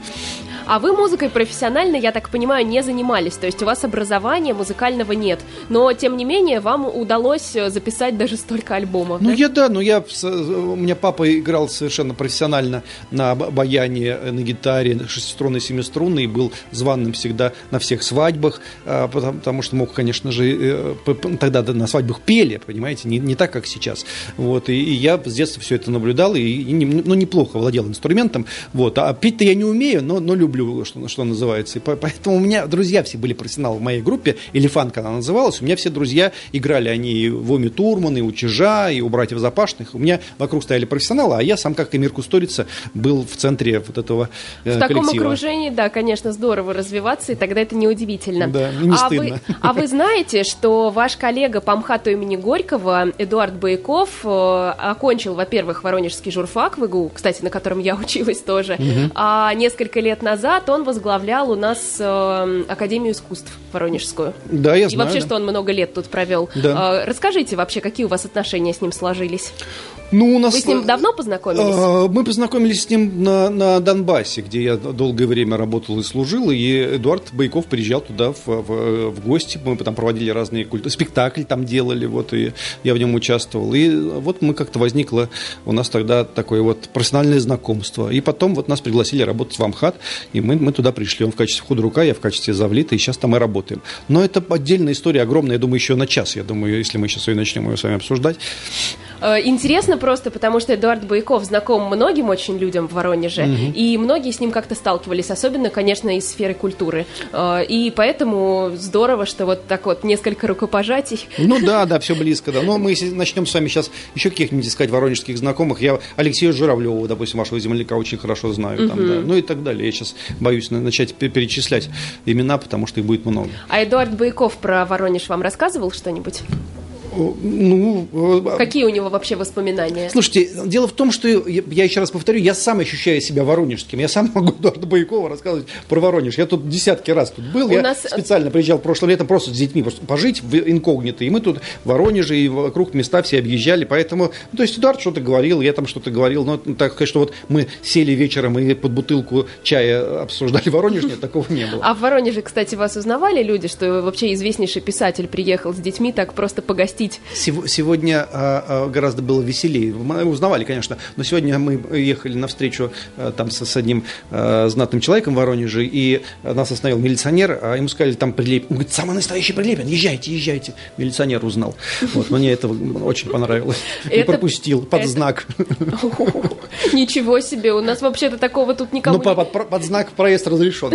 А вы музыкой профессионально, я так понимаю, не занимались. То есть у вас образования музыкального нет. Но, тем не менее, вам удалось э, записать даже столько альбомов. Ну, да? я да, но я, с- у меня папа играл совершенно профессионально на баяне, э, на гитаре, шестиструнной, семиструнной, и был званным всегда на всех свадьбах, а, потому, потому что мог, конечно же, э, тогда да, на свадьбах пели, понимаете, не, не так, как сейчас. Вот, и, и я с детства все это наблюдал, и, и ну, неплохо владел инструментом, вот, а петь-то я не умею, но, но люблю, что, что называется, и по- поэтому у меня друзья все были профессионалы в моей группе, Элефанка она называлась, у меня все друзья играли, они и в Оме Турман, и у Чижа, и у братьев Запашных, у меня вокруг стояли профессионалы, а я сам, как Эмир Кусторица, был в центре вот этого э, В таком коллектива. окружении, да, конечно, здорово развиваться, и тогда это неудивительно. Да, и не а, вы, стыдно. а вы знаете, что ваш коллега по МХАТу имени Горького, Эдуард Бояков, э, окончил, во-первых, Воронежский журфак в ИГУ, кстати, на котором я училась тоже, а несколько лет назад он возглавлял у нас э, Академию искусств Воронежскую. Да, я И знаю. вообще, да. что он много лет тут провел. Да. Э, Расскажите вообще, какие у вас отношения с ним сложились? Ну, у нас... Вы с ним давно познакомились? А, Мы познакомились с ним на, на Донбассе, где я долгое время работал и служил, и Эдуард Байков приезжал туда в, в- в гости, мы там проводили разные культы, спектакль там делали, вот, и я в нем участвовал. И вот мы как-то возникло у нас тогда такое вот профессиональное знакомство. И потом вот нас пригласили работать в Амхат, и мы, мы туда пришли. Он в качестве худрука, я в качестве завлита, и сейчас там и работаем. Но это отдельная история, огромная, я думаю, еще на час, я думаю, если мы сейчас ее начнем ее с вами обсуждать. Э, Интересно просто, потому что Эдуард Байков знаком многим очень людям в Воронеже, и многие с ним как-то сталкивались, особенно, конечно, из сферы культуры. Э, И поэтому здорово, что вот так вот несколько рукопожатий. Ну да, да, все близко, да. Но мы начнем с вами сейчас еще каких-нибудь искать воронежских знакомых. Я Алексея Журавлева, допустим, вашего земляка очень хорошо знаю, там, да. ну и так далее. Я сейчас боюсь на- начать пе- перечислять имена, потому что их будет много. А Эдуард Байков про Воронеж вам рассказывал что-нибудь? Ну, э, Какие у него вообще воспоминания? Слушайте, дело в том, что я, еще раз повторю, я сам ощущаю себя воронежским. Я сам могу Эдуарда Байкова рассказывать про Воронеж. Я тут десятки раз тут был. У я нас- специально приезжал прошлым летом просто с детьми просто пожить в инкогнито. И мы тут в Воронеже и вокруг места все объезжали. Поэтому, ну, то есть Эдуард что-то говорил, я там что-то говорил. Но так что вот мы сели вечером и под бутылку чая обсуждали Воронеж, нет, такого не было. А в Воронеже, кстати, вас узнавали люди, что вообще известнейший писатель приехал с детьми так просто погостить? Сев- Сегодня а, а, гораздо было веселее. Мы узнавали, конечно, но сегодня мы ехали навстречу а, там с, одним знатным человеком в Воронеже, и нас остановил милиционер, а ему сказали, там Прилепин. Он говорит, самый настоящий Прилепин, езжайте, езжайте. Милиционер узнал. Вот, мне это очень понравилось. И пропустил под знак. Ничего себе, у нас вообще-то такого тут никому Ну, под, знак проезд разрешен.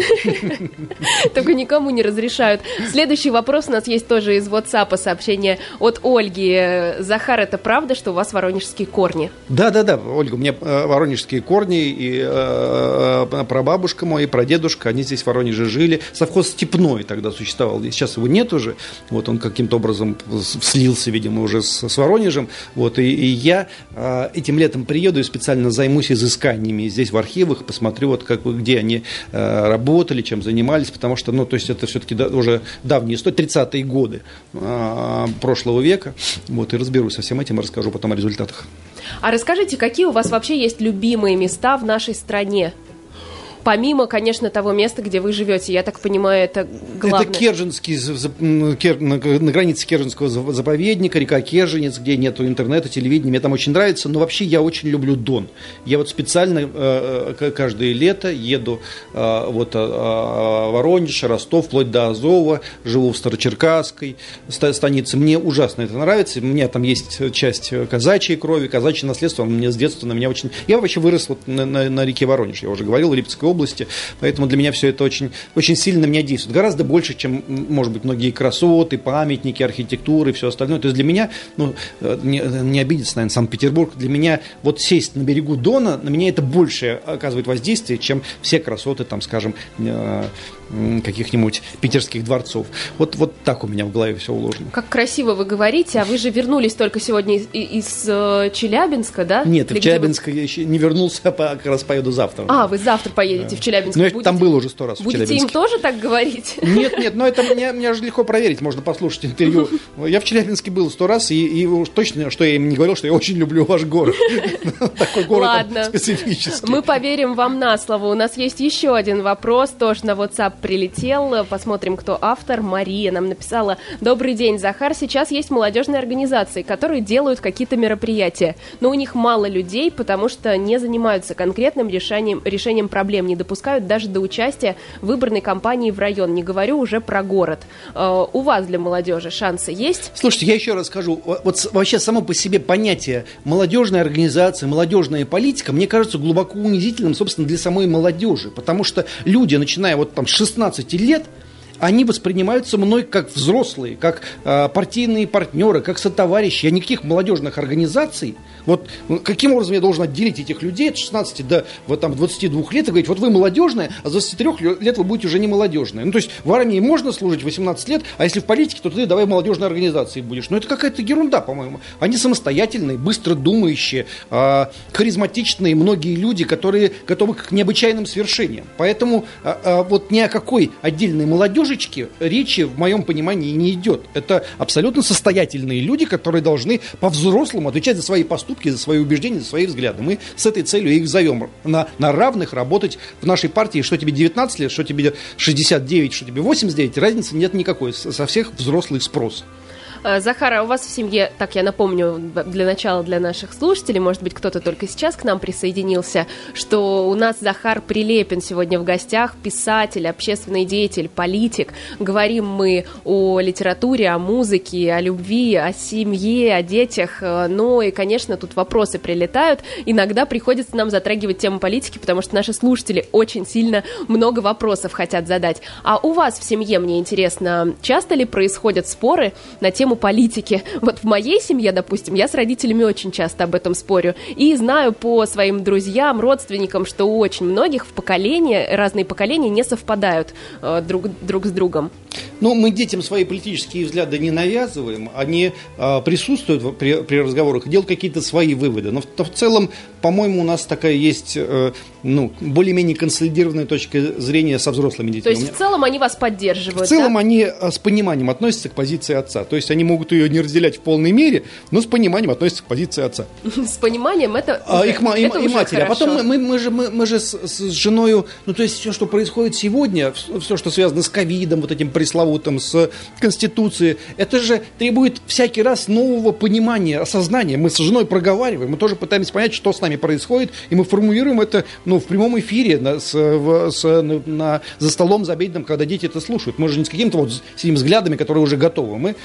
Только никому не разрешают. Следующий вопрос у нас есть тоже из WhatsApp сообщение от Ольги. Захар, это правда, что у вас воронежские корни? Да, да, да, Ольга, у меня э, воронежские корни, и э, э, прабабушка мой, и прадедушка, они здесь в Воронеже жили. Совхоз Степной тогда существовал, и сейчас его нет уже, вот он каким-то образом слился, видимо, уже с, с Воронежем, вот, и, и я э, этим летом приеду и специально займусь изысканиями здесь в архивах, посмотрю, вот как, где они э, работали, чем занимались, потому что, ну, то есть это все-таки уже давние истории, 30-е годы э, прошлого века, вот, и разберусь со всем этим и расскажу потом о результатах. А расскажите, какие у вас вообще есть любимые места в нашей стране? Помимо, конечно, того места, где вы живете, я так понимаю, это главное. Это Керженский, на, границе Керженского за- заповедника, река Керженец, где нету интернета, телевидения. Мне там очень нравится, но вообще я очень люблю Дон. Я вот специально э, к- каждое лето еду э, вот э, э, Воронеж, Ростов, вплоть до Азова, живу в Старочеркасской ста- станице. Мне ужасно это нравится. У меня там есть часть казачьей крови, казачье наследство. оно Мне с детства на меня очень... Я вообще вырос вот на, на- на реке Воронеж, я уже говорил, в Липецкой области, поэтому для меня все это очень, очень сильно на меня действует. Гораздо больше, чем, может быть, многие красоты, памятники, архитектуры и все остальное. То есть для меня, ну, э, не, не обидеться, наверное, Санкт-Петербург, для меня вот сесть на берегу Дона, на меня это больше оказывает воздействие, чем все красоты, там, скажем, э, каких-нибудь питерских дворцов. Вот, вот так у меня в голове все уложено. Как красиво вы говорите, а вы же вернулись только сегодня из, из, э, Челябинска, да? Нет, Или в где вы? Челябинск я еще не вернулся, а как раз поеду завтра. А, вы завтра поедете в Челябинск. Ну, я Будете- там был уже сто раз в Будете им Челябинске. тоже так говорить? Нет, нет, но это мне, мне же легко проверить, можно послушать интервью. Я в Челябинске был сто раз, и, и уж точно, что я им не говорил, что я очень люблю ваш город. Такой город специфический. Мы поверим вам на слово. У нас есть еще один вопрос, тоже на WhatsApp прилетел. Посмотрим, кто автор. Мария нам написала. Добрый день, Захар. Сейчас есть молодежные организации, которые делают какие-то мероприятия. Но у них мало людей, потому что не занимаются конкретным решением, решением проблем, не допускают даже до участия выборной кампании в район. Не говорю уже про город. Э, У вас для молодежи шансы есть? Слушайте, я еще раз скажу, Во- вот вообще само по себе понятие молодежная организация, молодежная политика, мне кажется глубоко унизительным, собственно, для самой молодежи, потому что люди, начиная вот там с 16 лет, они воспринимаются мной как взрослые, как э, партийные партнеры, как сотоварищи. Я никаких молодежных организаций. Вот каким образом я должен отделить этих людей от 16 до вот, там, 22 лет и говорить, вот вы молодежная, а с 23 лё- лет вы будете уже не молодежные. Ну, то есть в армии можно служить 18 лет, а если в политике, то ты давай молодежной организации будешь. Ну, это какая-то ерунда, по-моему. Они самостоятельные, быстро думающие, а, харизматичные, многие люди, которые готовы к необычайным свершениям. Поэтому а, а, вот ни о какой отдельной молодежи книжечке речи, в моем понимании, не идет. Это абсолютно состоятельные люди, которые должны по-взрослому отвечать за свои поступки, за свои убеждения, за свои взгляды. Мы с этой целью их зовем на, на равных работать в нашей партии. Что тебе 19 лет, что тебе 69, что тебе 89, разницы нет никакой. Со всех взрослый спрос. Э, Захар, а у вас в семье, так я напомню для начала для наших слушателей, может быть, кто-то только сейчас к нам присоединился, что у нас Захар Прилепин сегодня в гостях, писатель, общественный деятель, политик. Говорим мы о литературе, о музыке, о любви, о семье, о детях. Э, Ну и, конечно, тут вопросы прилетают. Иногда приходится нам затрагивать тему политики, потому что наши слушатели очень сильно много вопросов хотят задать. А у вас в семье, мне интересно, часто ли происходят споры на тему политики? Вот в моей семье, допустим, я с родителями очень часто об этом спорю. И знаю по своим друзьям, родственникам, что у очень многих в поколении, разные поколения не совпадают э, друг, друг с другом. Ну, мы детям свои политические взгляды не навязываем, они а, присутствуют в- при, при разговорах, делают какие-то свои выводы. Но в, в целом, по-моему, у нас такая есть, э, ну, более-менее консолидированная точка зрения со взрослыми детьми. То есть меня- в целом они вас В поддерживают, целом да? они а, с пониманием относятся к позиции отца. То есть они могут ее не разделять в полной мере, но с пониманием относятся к позиции отца. С пониманием это, А, их и, это и уже матери. А потом хорошо. мы, мы, мы же, мы, мы же с, с женой, ну то есть все, что происходит сегодня, все, что связано с ковидом, вот этим пресловутым, с Конституцией, это же требует всякий раз нового понимания, осознания. Мы с женой проговариваем, мы тоже пытаемся понять, что с нами происходит, и мы формулируем это ну, в прямом эфире, на, с, в- с- на, на- за столом, за обедом, когда дети это слушают. Мы же не с какими-то вот сидим взглядами, которые уже готовы. Мы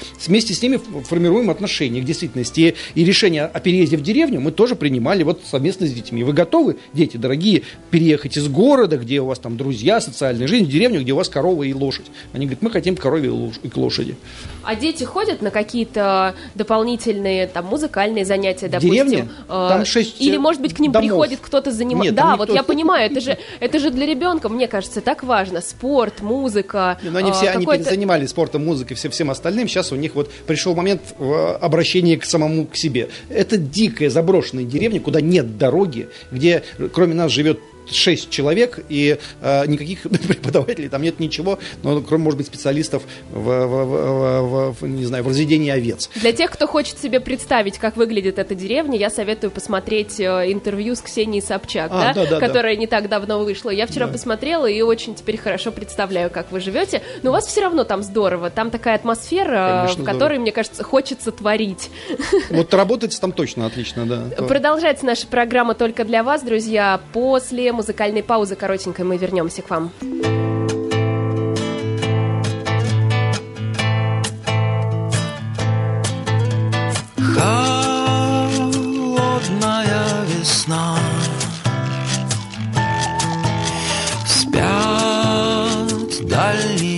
вместе с ними формируем отношения к действительности. И, решение о переезде в деревню мы тоже принимали вот совместно с детьми. Вы готовы, дети дорогие, переехать из города, где у вас там друзья, социальная жизнь, в деревню, где у вас корова и лошадь? Они говорят, мы хотим корове и лошади. А дети ходят на какие-то дополнительные там музыкальные занятия, В допустим? деревне? Э, Там шесть, Или, может быть, к ним домов. приходит кто-то заниматься. Да, никто- вот я понимаю, это же, это же для ребенка, мне кажется, так важно. Спорт, музыка. Но они э, все они занимались спортом, музыкой, все, всем остальным. Сейчас у них вот пришел момент э, обращения к самому к себе. Это дикая заброшенная деревня, куда нет дороги, где кроме нас живет шесть человек, и э, никаких преподавателей там нет ничего, но кроме, может быть, специалистов в, в- в- в- не знаю, в разведении овец. Для тех, кто хочет себе представить, как выглядит эта деревня, я советую посмотреть э, интервью с Ксенией Собчак, А, да, да, да, да. которая не так давно вышла. Я вчера посмотрела и очень теперь хорошо представляю, как вы живете. Но у вас все равно там здорово. Там такая атмосфера, Конечно, в которой, мне кажется, хочется творить. Вот работать там точно отлично, да. Продолжается наша программа только для вас, друзья. После музыкальной паузы коротенькой мы вернемся к вам. Холодная весна Спят дальние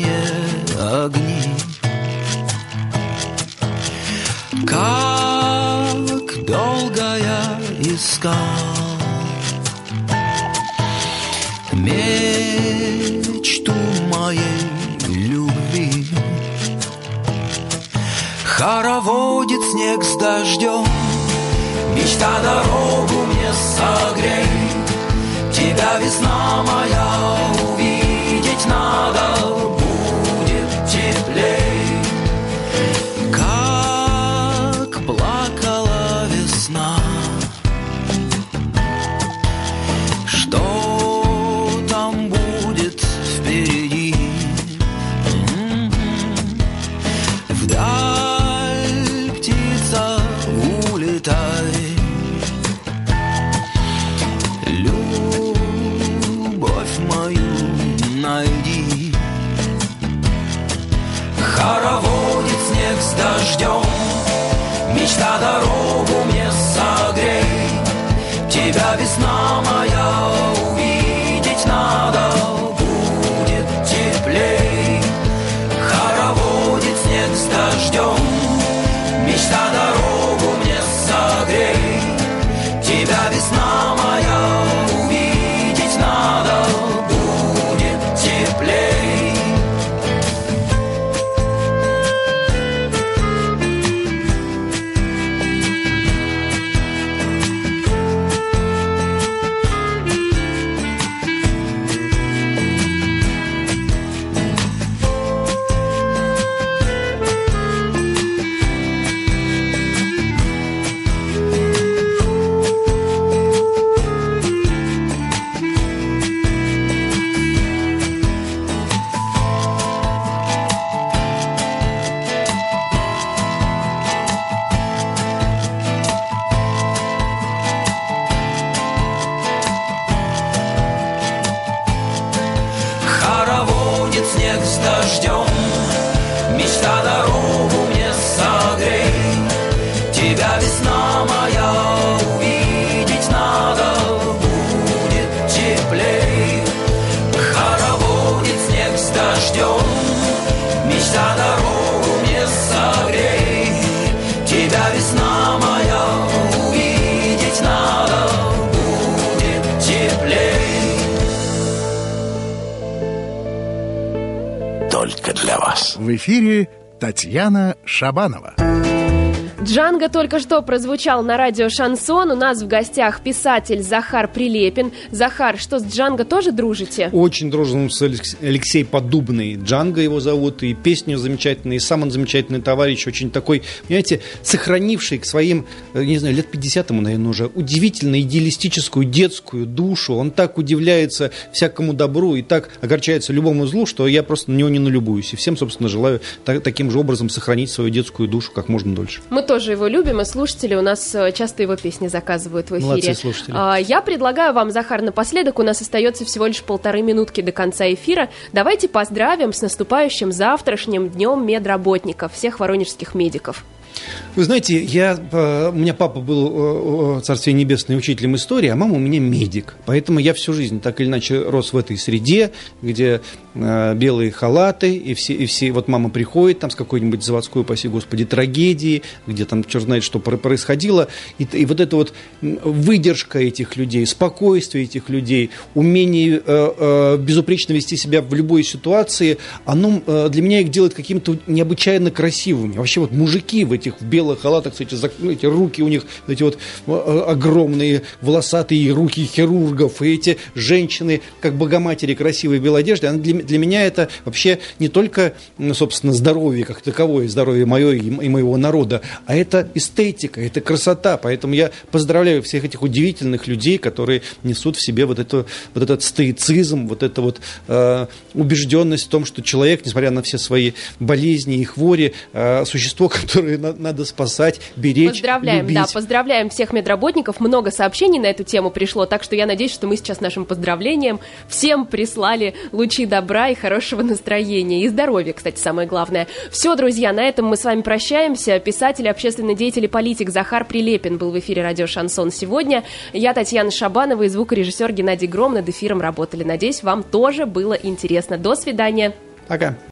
Хороводит снег с дождем. Мечта дорогу мне согреет Тебя, весна моя, увидеть надо дорогу мне согрей. Тебя, весна моя, Шабанова. Джанго только что прозвучал на радио «Шансон». У нас в гостях писатель Захар Прилепин. Захар, что с Джанго тоже дружите? Очень дружен с Алекс- Алексей Подубный. Джанго его зовут, и песни замечательные, и сам он замечательный товарищ, очень такой, понимаете, сохранивший к своим, э, не знаю, лет 50 ему, наверное, уже, удивительно идеалистическую детскую душу. Он так удивляется всякому добру и так огорчается любому злу, что я просто на него не налюбуюсь. И всем, собственно, желаю та- таким же образом сохранить свою детскую душу как можно дольше. Мы тоже его любим, и слушатели у нас э, часто его песни заказывают в эфире. Молодцы слушатели. А, Я предлагаю вам, Захар, напоследок, у нас остается всего лишь полторы минутки до конца эфира. Давайте поздравим с наступающим завтрашним днем медработников, всех воронежских медиков. Вы знаете, я, э, у меня папа был, э, царствие небесное, учителем истории, а мама у меня медик. Поэтому я всю жизнь так или иначе рос в этой среде, где белые халаты, и все, и все, вот мама приходит там с какой-нибудь заводской, упаси господи, трагедии, где там черт знает, что про- происходило. И, и вот эта вот выдержка этих людей, спокойствие этих людей, умение э, э, безупречно вести себя в любой ситуации, оно э, для меня их делает каким-то необычайно красивыми. Вообще вот мужики в этих в белых халатах, эти, зак- ну, эти руки у них, эти вот э, огромные волосатые руки хирургов, и эти женщины, как богоматери красивые в белой одежде, она для, для меня это вообще не только, ну, собственно, здоровье как таковое, здоровье мое и, моего народа, а это эстетика, это красота. Поэтому я поздравляю всех этих удивительных людей, которые несут в себе вот, эту, вот этот стоицизм, вот эту вот э, убежденность в том, что человек, несмотря на все свои болезни и хвори, э, существо, которое на- надо спасать, беречь, Поздравляем, любить. да, поздравляем всех медработников. Много сообщений на эту тему пришло, так что я надеюсь, что мы сейчас нашим поздравлением всем прислали лучи добра и хорошего настроения. И здоровья, кстати, самое главное. Все, друзья, на этом мы с вами прощаемся. Писатель, общественный деятель и политик Захар Прилепин был в эфире радио «Шансон» сегодня. Я Татьяна Шабанова и звукорежиссер Геннадий Гром над эфиром работали. Надеюсь, вам тоже было интересно. До свидания. Пока.